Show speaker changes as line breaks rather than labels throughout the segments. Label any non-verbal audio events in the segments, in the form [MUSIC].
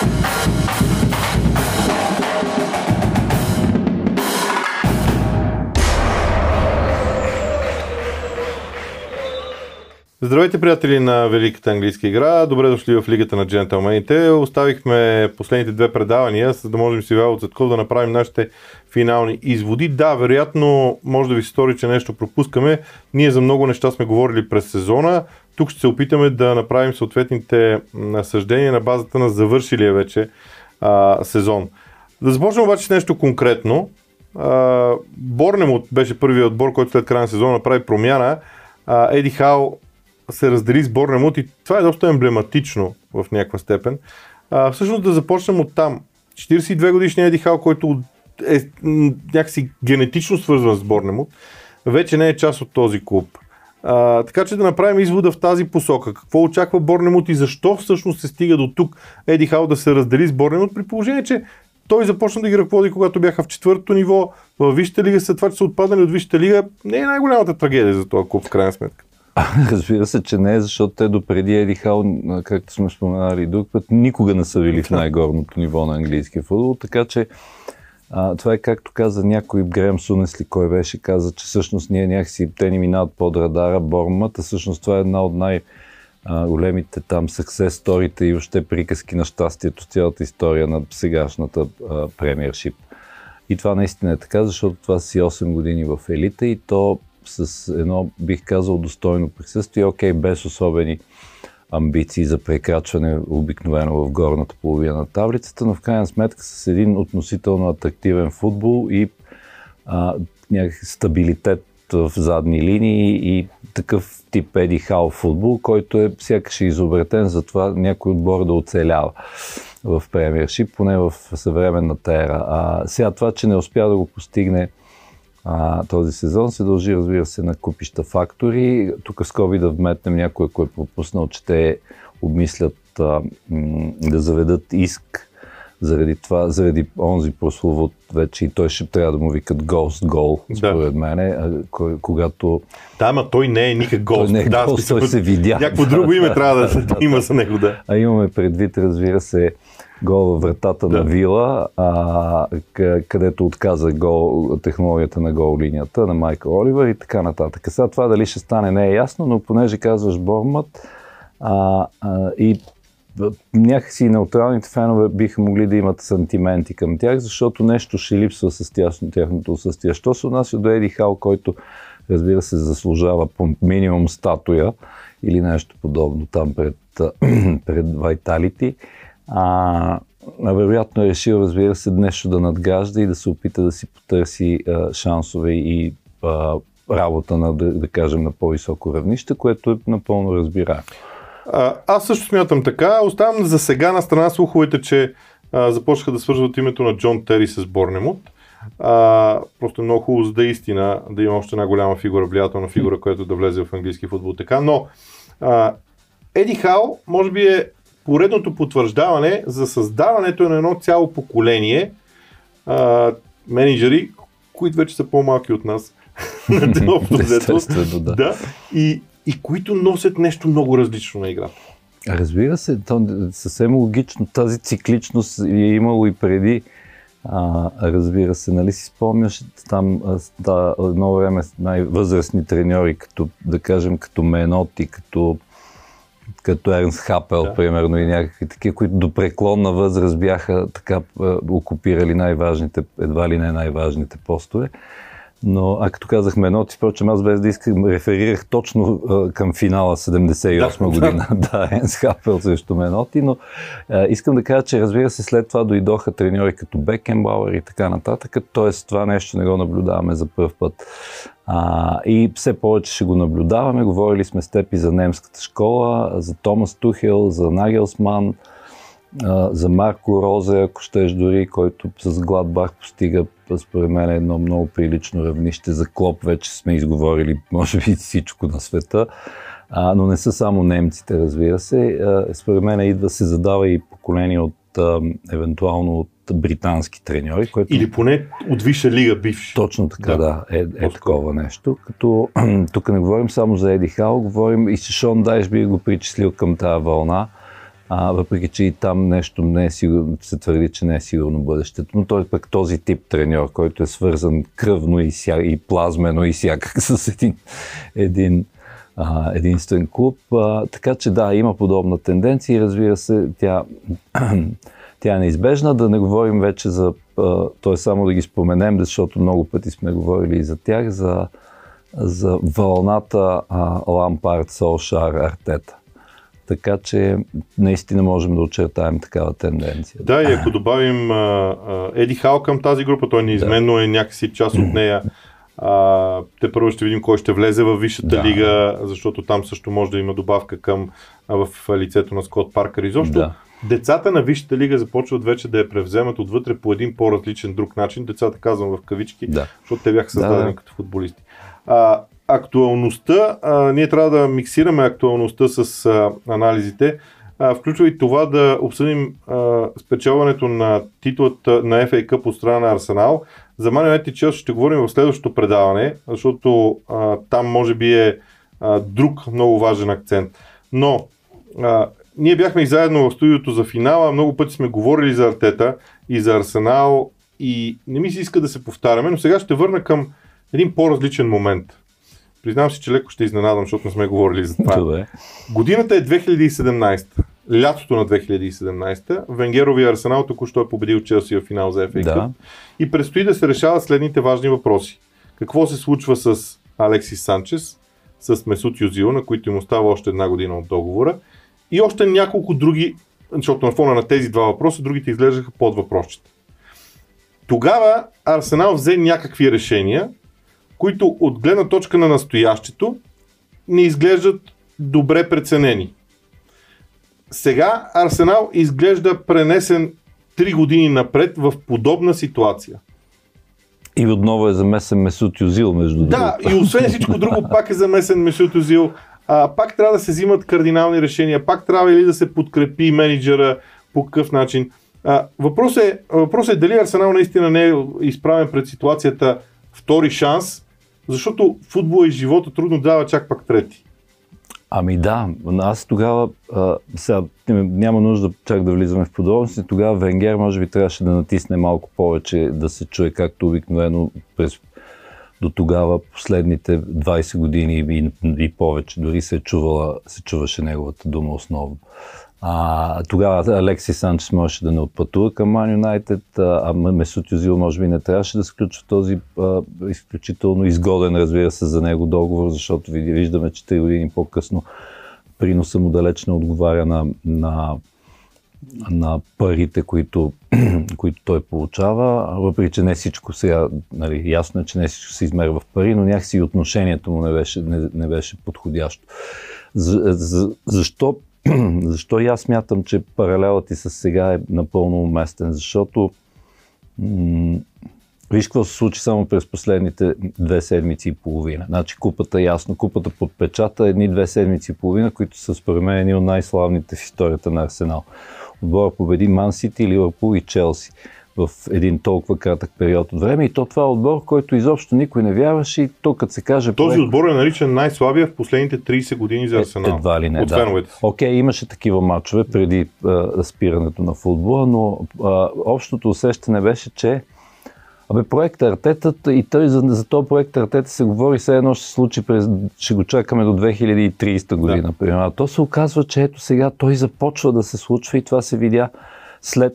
Thank you. Здравейте, приятели на Великата английска игра. Добре дошли в Лигата на джентълмените. Оставихме последните две предавания, за да можем си Вало Цетков да направим нашите финални изводи. Да, вероятно, може да ви се стори, че нещо пропускаме. Ние за много неща сме говорили през сезона. Тук ще се опитаме да направим съответните насъждения на базата на завършилия вече а, сезон. Да започнем обаче с нещо конкретно. Борнемот беше първият отбор, който след края на сезона направи промяна. Еди Хал се раздели с Борнемут и това е доста емблематично в някаква степен. А, всъщност да започнем от там. 42 годишният Еди Хал, който е някакси генетично свързван с Борнемут, вече не е част от този клуб. А, така че да направим извода в тази посока. Какво очаква Борнемут и защо всъщност се стига до тук Еди Хал да се раздели с Борнемут при положение, че той започна да ги ръководи, когато бяха в четвъртото ниво, в Висшата лига, след това, че са отпаднали от Висшата лига, не е най-голямата трагедия за този клуб, в крайна сметка. [LAUGHS]
Разбира се, че не, защото те допреди Еди Хал, както сме споменали друг път, никога не са били в най-горното ниво на английския футбол, така че а, това е както каза някой Грем Сунесли, кой беше, каза, че всъщност ние някакси, те ни минават под радара, Бормът, а всъщност това е една от най- големите там success сторите и още приказки на щастието цялата история на сегашната премиершип. И това наистина е така, защото това си 8 години в елита и то с едно, бих казал, достойно присъствие, окей, без особени амбиции за прекрачване обикновено в горната половина на таблицата, но в крайна сметка с един относително атрактивен футбол и а, стабилитет в задни линии и такъв тип Еди Хал футбол, който е сякаш изобретен за това някой отбор да оцелява в премиершип, поне в съвременната ера. А сега това, че не успя да го постигне а, този сезон се дължи, разбира се, на купища фактори. Тук скоби да вметнем някой, ако е пропуснал, че те обмислят а, м- да заведат иск заради това, заради онзи прословут вече и той ще трябва да му викат Ghost Goal, според да. мене, когато...
Да, ама той не е никак Ghost.
Той не е
да,
Ghost, той се видя.
Някакво друго име [LAUGHS] трябва да, да има за него, да.
А имаме предвид, разбира се, гол във вратата да. на Вила, а, където отказа гол, технологията на гол линията на Майкъл Оливър и така нататък. Сега това дали ще стане не е ясно, но понеже казваш Бормът а, а, и някакси неутралните фенове биха могли да имат сантименти към тях, защото нещо ще липсва с тяхното състия. Що се отнася до Еди Хал, който разбира се заслужава по минимум статуя или нещо подобно там пред, [CLEARS THROAT] пред Вайталити, а, вероятно е решил, разбира се, нещо да надгражда и да се опита да си потърси а, шансове и а, работа на, да, да кажем, на по-високо равнище, което е напълно разбираемо.
Аз също смятам така. Оставам за сега на страна слуховете, че а, започнаха да свързват името на Джон Тери с Борнемут. А, просто е много хубаво, за да е истина, да има още една голяма фигура, влиятелна фигура, която да влезе в английски футбол. Така, но а, Еди Хал, може би е поредното потвърждаване за създаването на едно цяло поколение а, менеджери, които вече са по-малки от нас. [LAUGHS]
да.
да. И, и които носят нещо много различно на играта.
Разбира се, то съвсем логично. Тази цикличност е имало и преди. А, разбира се, нали си спомняш там да, едно време най-възрастни треньори, като да кажем като Меноти, като като Ернс Хапел, да. примерно, и някакви такива, които до преклонна възраст бяха така окупирали най-важните, едва ли не най-важните постове. Но, а като казахме едно, ти впрочем, аз без да искам, реферирах точно а, към финала 78 да, година. Да, [LAUGHS] Енс Хапел срещу Меноти, но а, искам да кажа, че разбира се, след това дойдоха треньори като Бекенбауер и така нататък, т.е. това нещо не го наблюдаваме за първ път. А, и все повече ще го наблюдаваме. Говорили сме с теб и за немската школа, за Томас Тухел, за Нагелсман, за Марко Розе, ако щеш дори, който с Гладбах постига според мен едно много прилично равнище. За Клоп вече сме изговорили, може би, всичко на света. А, но не са само немците, разбира се. А, според мен идва се задава и поколение от а, евентуално от британски треньори.
Което... Или поне от Висша лига бивши.
Точно така, да, да е, е такова нещо. Като [CLEARS THROAT] тук не говорим само за Еди Хал, говорим и че Шон Дайш би го причислил към тази вълна а, въпреки че и там нещо не е сигурно, се твърди, че не е сигурно бъдещето. Но той е пък този тип треньор, който е свързан кръвно и, ся, и плазмено и всякак [LAUGHS] с един, един а, единствен клуб. А, така че да, има подобна тенденция и разбира се, тя, [CLEARS THROAT] тя е неизбежна. Да не говорим вече за, т.е. само да ги споменем, защото много пъти сме говорили и за тях, за, за вълната а, Лампард, Солшар, Артета. Така че наистина можем да очертаем такава тенденция.
Да, и ако добавим а, а, Еди Хал към тази група, той неизменно да. е някакси част от нея. А, те първо ще видим кой ще влезе в Висшата да. лига, защото там също може да има добавка към а, в лицето на Скот Паркър. Изобщо да. децата на Висшата лига започват вече да я превземат отвътре по един по-различен друг начин. Децата казвам в кавички, да. защото те бяха създадени да, да. като футболисти. А, актуалността, а, ние трябва да миксираме актуалността с а, анализите. А, включва и това да обсъдим а, спечелването на титлата на FA Cup от страна на Арсенал. За Man United Chelsea ще говорим в следващото предаване, защото а, там може би е а, друг много важен акцент. Но а, ние бяхме и заедно в студиото за финала, много пъти сме говорили за Артета и за Арсенал и не ми се иска да се повтаряме, но сега ще върна към един по-различен момент. Признавам си, че леко ще изненадам, защото не сме говорили за това.
Добре.
Годината е 2017. Лятото на 2017. Венгеровия Арсенал току-що е победил Челси в финал за FA да. И предстои да се решават следните важни въпроси. Какво се случва с Алексис Санчес, с Месут Юзил, на които им остава още една година от договора, и още няколко други, защото на фона на тези два въпроса, другите изглеждаха под въпросчета. Тогава Арсенал взе някакви решения, които от гледна точка на настоящето не изглеждат добре преценени. Сега Арсенал изглежда пренесен 3 години напред в подобна ситуация.
И отново е замесен Месут Юзил, между другото.
Да, и освен всичко друго, пак е замесен Месут Юзил. А, пак трябва да се взимат кардинални решения, пак трябва или да се подкрепи менеджера по какъв начин. А, въпросът, е, въпросът е дали Арсенал наистина не е изправен пред ситуацията втори шанс защото футбол и живота трудно дава чак пак трети.
Ами да, аз тогава, а, сега няма нужда чак да влизаме в подробности, тогава Венгер може би трябваше да натисне малко повече, да се чуе както обикновено през до тогава последните 20 години и, и повече, дори се, е чувала, се чуваше неговата дума основно. А, тогава Алекси Санчес можеше да не отпътува към Ман Юнайтед, а Месут Юзил може би не трябваше да сключва този а, изключително изгоден, разбира се, за него договор, защото виждаме, че 3 години по-късно приноса му далеч не отговаря на, на, на парите, които, [CLEARS THROAT] които той получава, въпреки че не всичко сега, нали, ясно е, че не всичко се измерва в пари, но някакси и отношението му не беше, не, не беше подходящо. За, за, защо [CLEARS THROAT] Защо и аз смятам, че паралелът ти с сега е напълно уместен? Защото м- виж какво се случи само през последните две седмици и половина. Значи купата ясно, купата подпечата едни две седмици и половина, които са според мен едни от най-славните в историята на Арсенал. Отбора победи Ман Сити, Ливърпул и Челси в един толкова кратък период от време. И то това е отбор, който изобщо никой не вярваше. И то, като се каже.
Този проект... отбор е наричан най-слабия в последните 30 години за е, Арсенал.
Едва ли не. От да. Окей, okay, имаше такива матчове преди а, спирането на футбола, но а, общото усещане беше, че Абе, проект Артета и той, за, за този проект Артета се говори, все едно ще се случи през, ще го чакаме до 2030 година, да. примерно. То се оказва, че ето сега той започва да се случва и това се видя след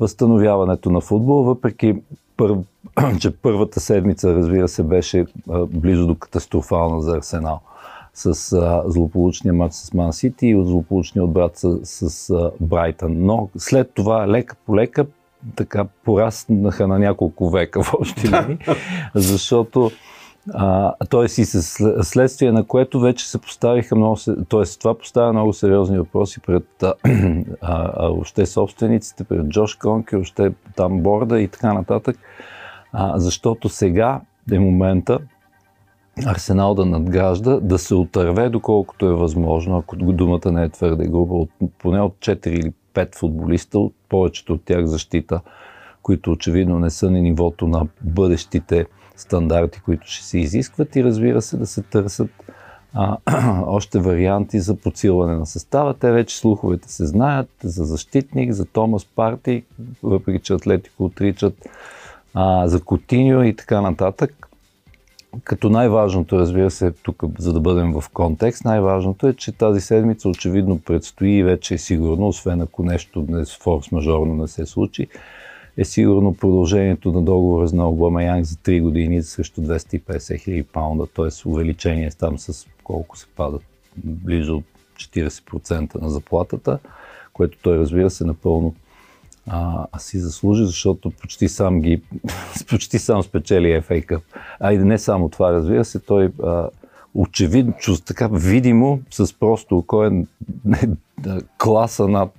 възстановяването на футбол, въпреки пър... [CLEARS THROAT] че първата седмица, разбира се, беше близо до катастрофална за Арсенал с а, злополучния матч с Ман Сити и от злополучния отбрат с, с а, Брайтън. Но след това, лека по лека, така пораснаха на няколко века в общи линии, защото а, т.е. и следствие на което вече се поставиха много, т.е. това поставя много сериозни въпроси пред [CLEARS THROAT] още собствениците, пред Джош Конки, още там борда и така нататък, а, защото сега е момента Арсенал да надгражда, да се отърве доколкото е възможно, ако думата не е твърде груба, от, поне от 4 или 5 футболиста, от повечето от тях защита, които очевидно не са на нивото на бъдещите стандарти, които ще се изискват и разбира се да се търсят а, [CLEARS THROAT] още варианти за подсилване на състава. Те вече слуховете се знаят за защитник, за Томас Парти, въпреки че Атлетико отричат, а, за Котиньо и така нататък. Като най-важното, разбира се, тук, за да бъдем в контекст, най-важното е, че тази седмица очевидно предстои и вече е сигурно, освен ако нещо форс-мажорно не се случи, е сигурно продължението на договора с Обамеянг за 3 години срещу 250 хиляди паунда, т.е. увеличение там с колко се падат, близо 40% на заплатата, което той разбира се напълно а, а си заслужи, защото почти сам ги, [LAUGHS] почти сам спечели FA Cup. А и не само това, разбира се, той а, очевидно, така видимо, с просто око е класа над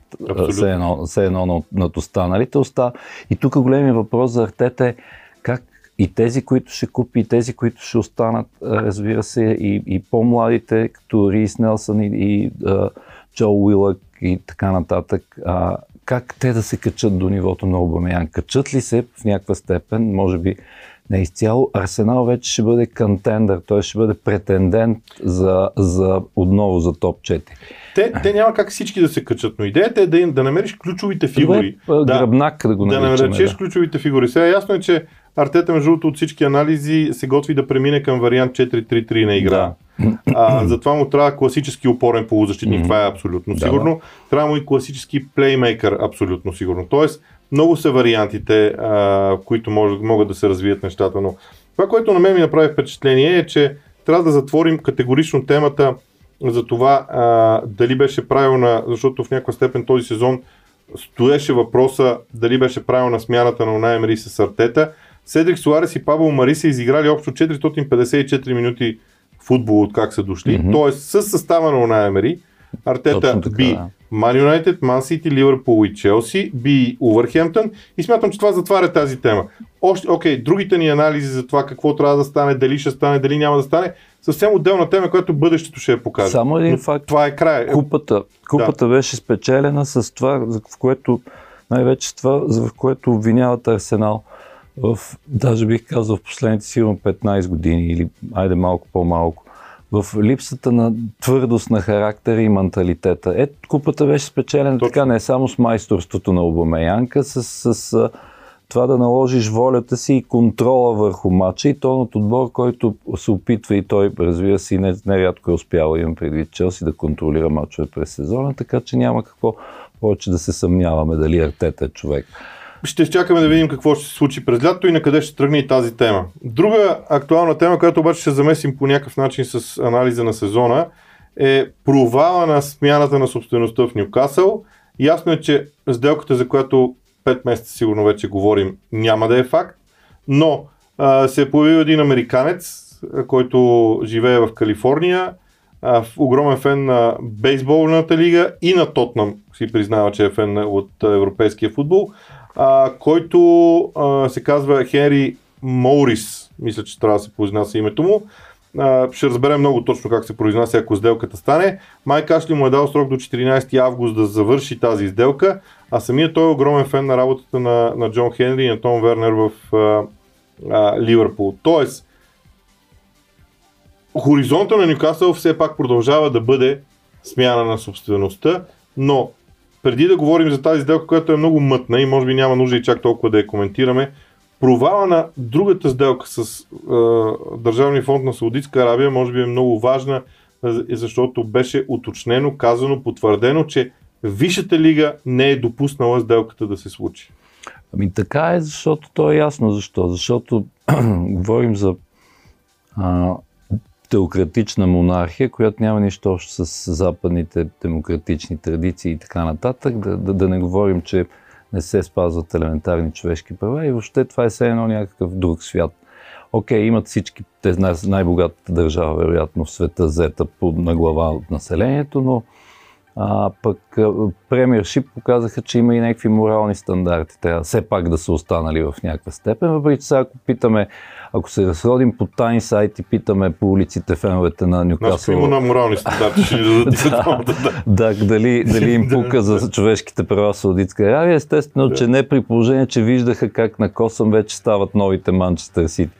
все едно, все едно над, над останалите уста. И тук големия въпрос за Артета е как и тези, които ще купи, и тези, които ще останат, разбира се, и, и по-младите, като Рис Нелсън и, и а, Джо Уилък и така нататък, а, как те да се качат до нивото на Обамеян? Качат ли се в някаква степен, може би не изцяло, Арсенал вече ще бъде контендър, той ще бъде претендент за, за отново за топ 4.
Те, те няма как всички да се качат, но идеята е да, да намериш ключовите фигури.
Добре, да, гръбнак да го
наричаме. Да намериш да. ключовите фигури. Сега ясно е, че Артета, между другото, от всички анализи се готви да премине към вариант 4-3-3 на игра. Да. А, затова му трябва класически опорен полузащитник, mm-hmm. това е абсолютно сигурно. Да, да. Трябва му и класически плеймейкър, абсолютно сигурно. Тоест, много са вариантите, а, които може, могат да се развият нещата, но това, което на мен ми направи впечатление е, че трябва да затворим категорично темата за това а, дали беше правилна, защото в някаква степен този сезон стоеше въпроса дали беше правилна смяната на Унай с Артета. Седрик Суарес и Павел Мари са изиграли общо 454 минути футбол от как са дошли. Mm-hmm. Тоест с състава на Унай Артета би Ман Юнайтед, Ман Сити, Ливърпул и Челси, би Увърхемптън и смятам, че това затваря тази тема. Още, окей, другите ни анализи за това какво трябва да стане, дали ще стане, дали няма да стане, съвсем отделна тема, която бъдещето ще я покаже.
Само един Но факт.
Това е край.
Купата, купата да. беше спечелена с това, в което най-вече това, в което обвиняват Арсенал. В, даже бих казал в последните сигурно 15 години или айде малко по-малко в липсата на твърдост на характера и менталитета. Ето, купата беше спечелена Точно. така не само с майсторството на Обамеянка, с, с, с това да наложиш волята си и контрола върху матча и то от отбор, който се опитва и той, разбира се, не, нерядко е успял, имам предвид Челси, да контролира матчове през сезона, така че няма какво повече да се съмняваме дали Артета е човек.
Ще изчакаме да видим какво ще се случи през лято и на къде ще тръгне и тази тема. Друга актуална тема, която обаче ще замесим по някакъв начин с анализа на сезона, е провала на смяната на собствеността в Ньюкасъл. Ясно е, че сделката, за която 5 месеца сигурно вече говорим, няма да е факт, но а, се е появил един американец, който живее в Калифорния, а, огромен фен на бейсболната лига и на Тотнам, си признава, че е фен от европейския футбол а, който а, се казва Хенри Моурис, мисля, че трябва да се произнася името му. А, ще разберем много точно как се произнася, ако сделката стане. Майк Ашли му е дал срок до 14 август да завърши тази сделка, а самият той е огромен фен на работата на, на Джон Хенри и на Том Вернер в а, а, Ливърпул. Тоест, хоризонта на Нюкасъл все пак продължава да бъде смяна на собствеността, но преди да говорим за тази сделка, която е много мътна и може би няма нужда и чак толкова да я коментираме, провала на другата сделка с е, Държавния фонд на Саудитска Арабия може би е много важна, защото беше уточнено, казано, потвърдено, че Висшата лига не е допуснала сделката да се случи.
Ами така е, защото то е ясно защо. Защото [CLEARS THROAT] говорим за а, теократична монархия, която няма нищо общо с западните демократични традиции и така нататък. Да, да, да не говорим, че не се спазват елементарни човешки права и въобще това е все едно някакъв друг свят. Окей, okay, имат всички, те най-богатата държава, вероятно в света, зета по, на глава от населението, но а, пък премиершип показаха, че има и някакви морални стандарти. Трябва все пак да са останали в някаква степен. Въпреки че сега, ако питаме, ако се разходим по тайни сайти, питаме по улиците феновете на Нюкасъл.
Има на морални стандарти, ще ни дадат [LAUGHS]
да, да, дали, дали им [LAUGHS] пука за човешките права в Саудитска Аравия. Естествено, че не при положение, че виждаха как на Косъм вече стават новите Манчестър Сити.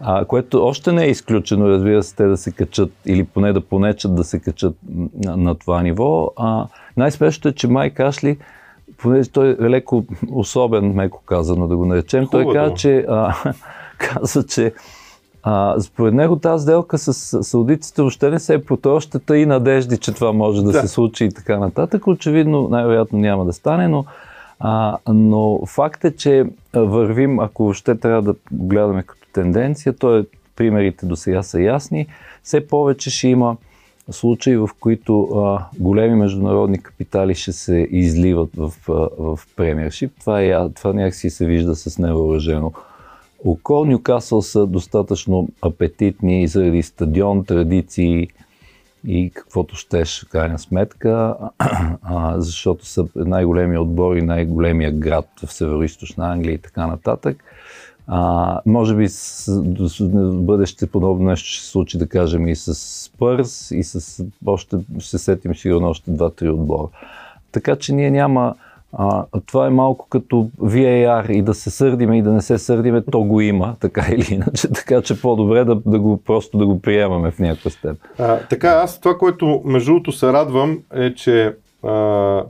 А, което още не е изключено, разбира се, те да се качат или поне да понечат да се качат на, на това ниво. А, най-смешното е, че Майк Ашли, понеже той е леко особен, меко казано да го наречем, Хубаво. той каза, че, а, [LAUGHS] каза, че а, според него тази сделка с саудитите въобще не се е потощата и надежди, че това може да, да се случи и така нататък. Очевидно, най-вероятно няма да стане, но, а, но факт е, че вървим, ако ще трябва да гледаме като тенденция, то е, примерите до сега са ясни, все повече ще има случаи, в които а, големи международни капитали ще се изливат в, а, в премиершип. Това, е, това някакси се вижда с невъоръжено око. Нюкасъл са достатъчно апетитни заради стадион, традиции и каквото щеш, крайна сметка, а, защото са най-големия отбор и най-големия град в Северо-Источна Англия и така нататък. А, може би с, в бъдеще подобно нещо ще се случи, да кажем, и с Спърс, и с още, ще сетим сигурно още два-три отбора. Така че ние няма, а, това е малко като VAR и да се сърдиме и да не се сърдиме, то го има, така или иначе, [LAUGHS] така че по-добре да, да го, просто да го приемаме в някаква степен.
Така, аз това, което между другото се радвам е, че а,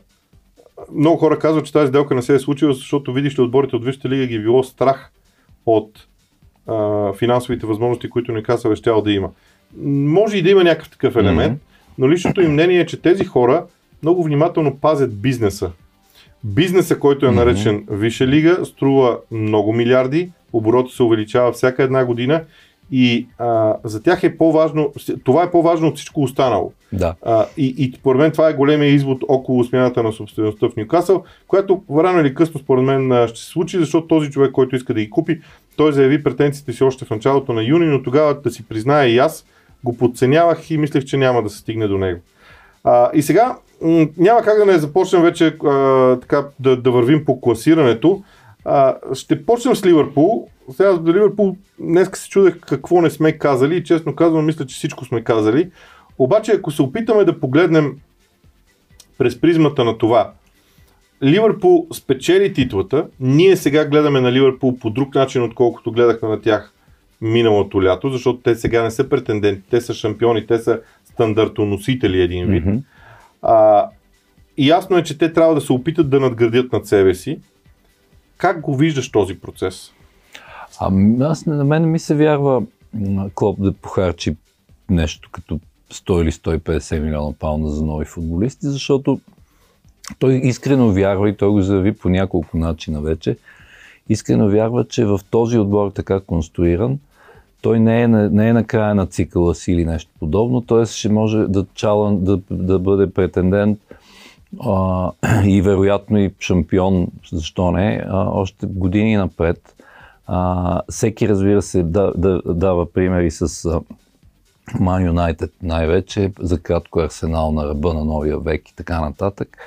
много хора казват, че тази сделка не се е случила, защото видиш ли отборите от Висшата лига ги е било страх от а, финансовите възможности, които Никасъл е щял да има. Може и да има някакъв такъв елемент, mm-hmm. но личното им мнение е, че тези хора много внимателно пазят бизнеса. Бизнеса, който е наречен mm-hmm. Висша лига, струва много милиарди, оборота се увеличава всяка една година и а, за тях е по-важно, това е по-важно от всичко останало.
Да.
А, и, и според мен това е големия извод около смяната на собствеността в Ньюкасъл, която рано или късно според мен ще се случи, защото този човек, който иска да ги купи, той заяви претенциите си още в началото на юни, но тогава да си призная и аз, го подценявах и мислех, че няма да се стигне до него. А, и сега м- няма как да не започнем вече а, така, да, да вървим по класирането. А, ще почнем с Ливърпул. Сега за Ливърпул днес се чудех какво не сме казали и честно казвам, мисля, че всичко сме казали. Обаче, ако се опитаме да погледнем през призмата на това, Ливърпул спечели титлата, ние сега гледаме на Ливърпул по друг начин, отколкото гледахме на тях миналото лято, защото те сега не са претенденти, те са шампиони, те са стандартоносители един вид. Mm-hmm. А, и ясно е, че те трябва да се опитат да надградят над себе си. Как го виждаш този процес?
А, аз на мен ми се вярва Клоп да похарчи нещо като 100 или 150 милиона паунда за нови футболисти, защото той искрено вярва и той го заяви по няколко начина вече. Искрено вярва, че в този отбор така конструиран, той не е, не е на края на цикъла си или нещо подобно, т.е. ще може да, чалан, да, да бъде претендент а, [CLEARS THROAT] и вероятно и шампион, защо не, а, още години напред. А, всеки, разбира се, да, да, дава примери с Ман Юнайтед най-вече, за кратко Арсенал на ръба на новия век и така нататък.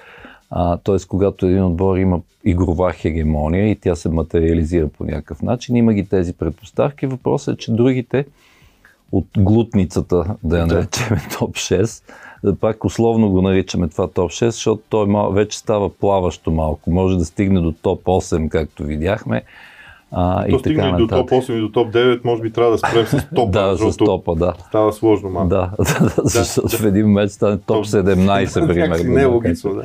Т.е. когато един отбор има игрова хегемония и тя се материализира по някакъв начин, има ги тези предпоставки. Въпросът е, че другите от глутницата, да я наречем [LAUGHS] топ 6, пак условно го наричаме това топ 6, защото той вече става плаващо малко. Може да стигне до топ 8, както видяхме.
А, То и стигне така, до топ 8 и до топ 9, може би трябва да спрем с [LAUGHS] топа.
да, с топа, да.
Става сложно малко.
Да, [LAUGHS] да, да, защото в един момент стане топ 17, примерно.
Не е логично, да.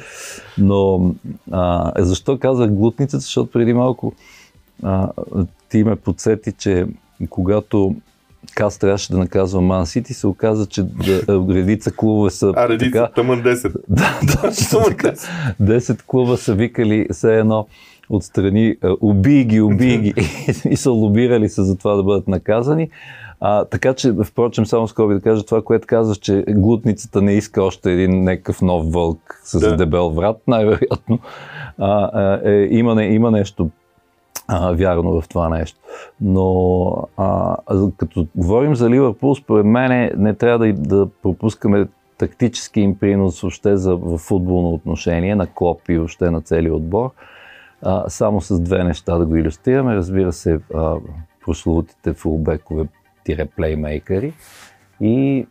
Но а, защо казах глутницата? Защото преди малко а, ти ме подсети, че когато Каз трябваше да наказва Ман Сити, се оказа, че да, редица клубове са.
А, редица, така, тъмън 10. [LAUGHS]
Да, точно така. 10 клуба са викали все едно отстрани, убий ги, убий ги [LAUGHS] [LAUGHS] и са лобирали се за това да бъдат наказани. А, така че, впрочем, само скоби да кажа това, което казваш, че глутницата не иска още един някакъв нов вълк с да. дебел врат, най-вероятно. А, а, е, има, не, има нещо а, вярно в това нещо. Но а, като говорим за Ливърпул, според мен не трябва да, да пропускаме тактически им принос въобще за, в футболно отношение на Клоп и въобще на целия отбор. А, само с две неща да го иллюстрираме. Разбира се, а, прословутите фулбекове плеймейкъри и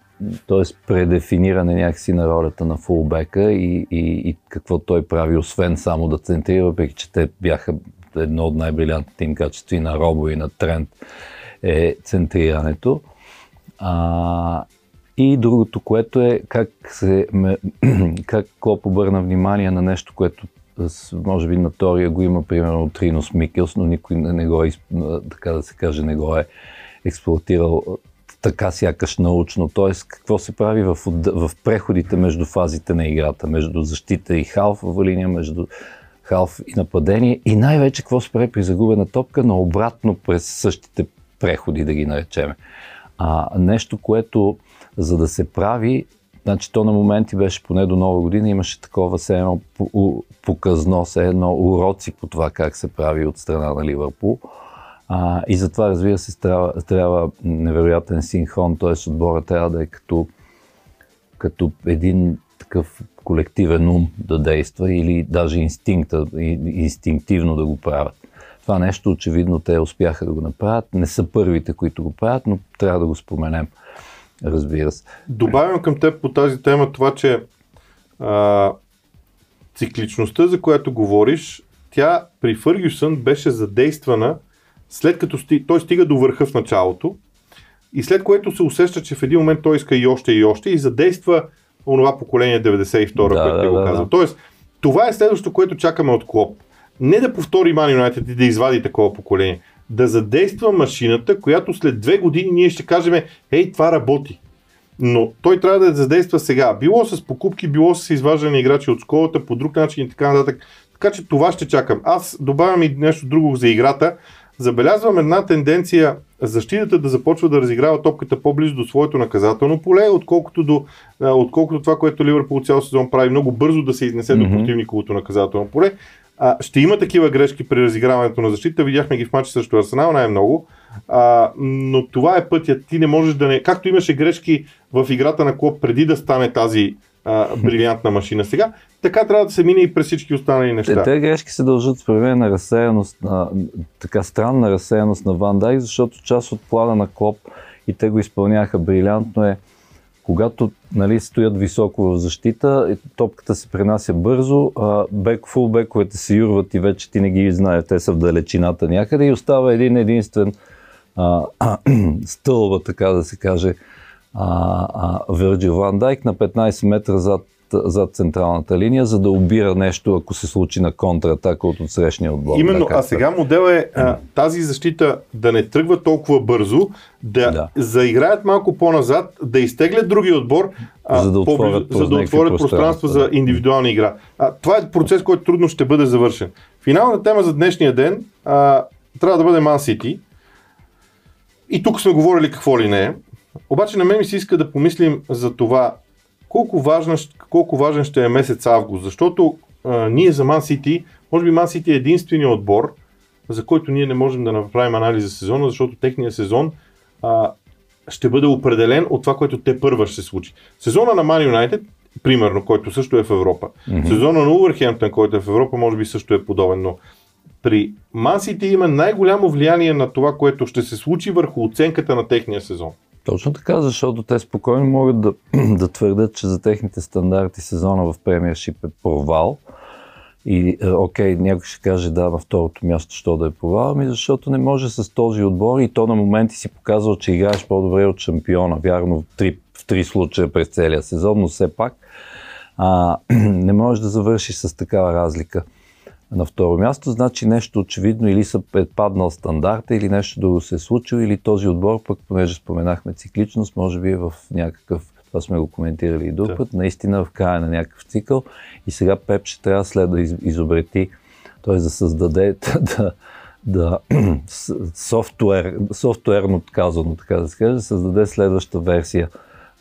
т.е. предефиниране някакси на ролята на фулбека и, и, и какво той прави, освен само да центрира, въпреки че те бяха едно от най-брилянтните им качества и на Робо и на Тренд е центрирането. А, и другото, което е как, се, [CLEARS THROAT] как Клоп обърна внимание на нещо, което може би на теория го има примерно Тринос Микелс, но никой не го е, така да се каже, не го е експлуатирал така сякаш научно. Т.е. какво се прави в, в преходите между фазите на играта, между защита и халфова линия, между халф и нападение и най-вече какво прави при загубена топка, но обратно през същите преходи, да ги наречеме. А, нещо, което за да се прави, значи то на моменти беше поне до нова година, имаше такова все едно показно, все едно уроци по това как се прави от страна на Ливърпул. А, и затова, разбира се, трябва, трябва невероятен синхрон, т.е. отбора трябва да е като, като един такъв колективен ум да действа или даже инстинкта, инстинктивно да го правят. Това нещо очевидно те успяха да го направят. Не са първите, които го правят, но трябва да го споменем. Разбира се.
Добавям към теб по тази тема това, че а, цикличността, за която говориш, тя при Фъргюсън беше задействана след като сти, той стига до върха в началото и след което се усеща, че в един момент той иска и още и още и задейства онова поколение 92, да, което да, го да, казва. Да. Тоест, това е следващото, което чакаме от Клоп. Не да повтори Ман Юнайтед и да извади такова поколение. Да задейства машината, която след две години ние ще кажем, ей, това работи. Но той трябва да задейства сега. Било с покупки, било с изваждане на играчи от школата, по друг начин и така нататък. Така че това ще чакам. Аз добавям и нещо друго за играта. Забелязвам една тенденция защитата да започва да разиграва топката по-близо до своето наказателно поле, отколкото, до, отколкото това, което Ливърпул цял сезон прави много бързо да се изнесе mm-hmm. до противниковото наказателно поле. А, ще има такива грешки при разиграването на защита. Видяхме ги в матча срещу Арсенал най-много. А, но това е пътя. Ти не можеш да не. Както имаше грешки в играта на клуб преди да стане тази а, брилянтна машина сега, така трябва да се мине и през всички останали неща.
Те, те грешки се дължат според мен на разсеяност, на, така странна разсеяност на Ван Дайк, защото част от плана на Клоп и те го изпълняха брилянтно е когато нали, стоят високо в защита, топката се пренася бързо, а бек, фулбековете се юрват и вече ти не ги знаеш, те са в далечината някъде и остава един единствен а, а, [CLEARS THROAT] стълба, така да се каже, а, а, Вирджил Ван Дайк на 15 метра зад, зад централната линия, за да обира нещо, ако се случи на контратака от отсрещния отбор.
Именно, а сега модел е а, тази защита да не тръгва толкова бързо, да, да. заиграят малко по-назад, да изтеглят другия отбор, а,
за да отворят,
за да отворят пространство за индивидуална игра. А, това е процес, който трудно ще бъде завършен. Финална тема за днешния ден а, трябва да бъде Ман Сити. И тук сме говорили какво ли не е. Обаче на мен ми се иска да помислим за това колко, важна, колко важен ще е месец август, защото а, ние за Ман Сити, може би Ман Сити е единствения отбор, за който ние не можем да направим анализ за сезона, защото техния сезон а, ще бъде определен от това, което те първа ще се случи. Сезона на Ман Юнайтед, примерно, който също е в Европа, mm-hmm. сезона на Увърхемптън, който е в Европа, може би също е подобен, но при Ман Сити има най-голямо влияние на това, което ще се случи върху оценката на техния сезон.
Точно така, защото те спокойно могат да, [CLEARS THROAT] да твърдят, че за техните стандарти сезона в премиершип е провал. И, е, окей, някой ще каже, да, на второто място, що да е провал, ами защото не може с този отбор и то на моменти си показва, че играеш по-добре от шампиона. Вярно, в три, в три случая през целия сезон, но все пак а, [CLEARS THROAT] не можеш да завършиш с такава разлика на второ място, значи нещо очевидно или са предпаднал стандарта, или нещо друго се е случило, или този отбор, пък понеже споменахме цикличност, може би е в някакъв, това сме го коментирали и друг да. път, наистина в края на някакъв цикъл и сега Пеп ще трябва след да изобрети, т.е. да създаде, [LAUGHS] да, да [CLEARS THROAT] софтуер, софтуерно казано, така да се каже, да създаде следваща версия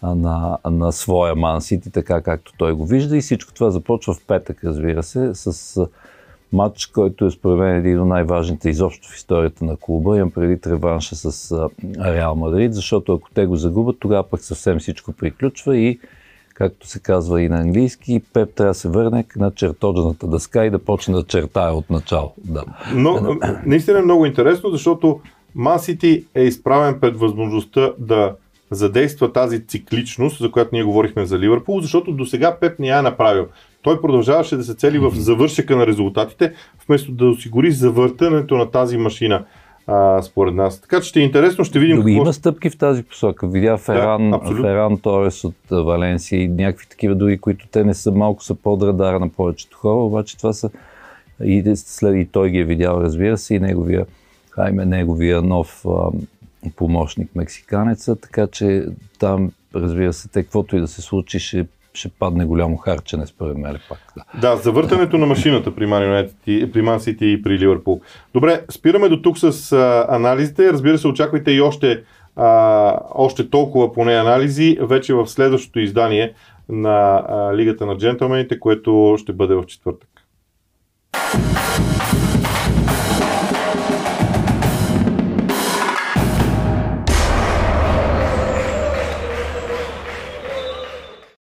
на, на своя Man City, така както той го вижда и всичко това започва в петък, разбира се, с матч, който е според мен един от най-важните изобщо в историята на клуба. Имам преди реванша с Реал Мадрид, защото ако те го загубят, тогава пък съвсем всичко приключва и както се казва и на английски, Пеп трябва да се върне на чертоджната дъска и да почне да чертая от начало. Да.
Но наистина е много интересно, защото Ман Сити е изправен пред възможността да задейства тази цикличност, за която ние говорихме за Ливърпул, защото до сега Пеп не я е направил. Той продължаваше да се цели в завършека на резултатите, вместо да осигури завъртането на тази машина а, според нас. Така че ще е интересно, ще видим.
Но какво... има стъпки в тази посока. Видя Феран, да, Феран Торес от Валенсия и някакви такива други, които те не са малко са под радара на повечето хора, обаче това са и, след, и той ги е видял, разбира се, и неговия, хайме, неговия нов а, помощник мексиканеца, така че там, разбира се, те каквото и да се случи, ще ще падне голямо харчене, според мен пак.
Да, да завъртането на машината при Man, United, при Man City и при Ливърпул. Добре, спираме до тук с а, анализите. Разбира се, очаквайте и още, а, още толкова поне анализи вече в следващото издание на а, Лигата на джентълмените, което ще бъде в четвъртък.